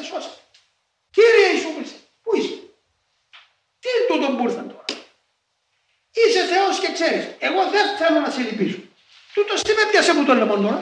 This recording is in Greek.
σε σώσατε. Κύριε Ιησού Χριστέ, πού είσαι; Τι είναι τούτο που ήρθαν τώρα. Είσαι Θεός και ξέρεις. Εγώ δεν θέλω να σε λυπήσω. Τούτος τι με πιάσε μου το λέμε τώρα;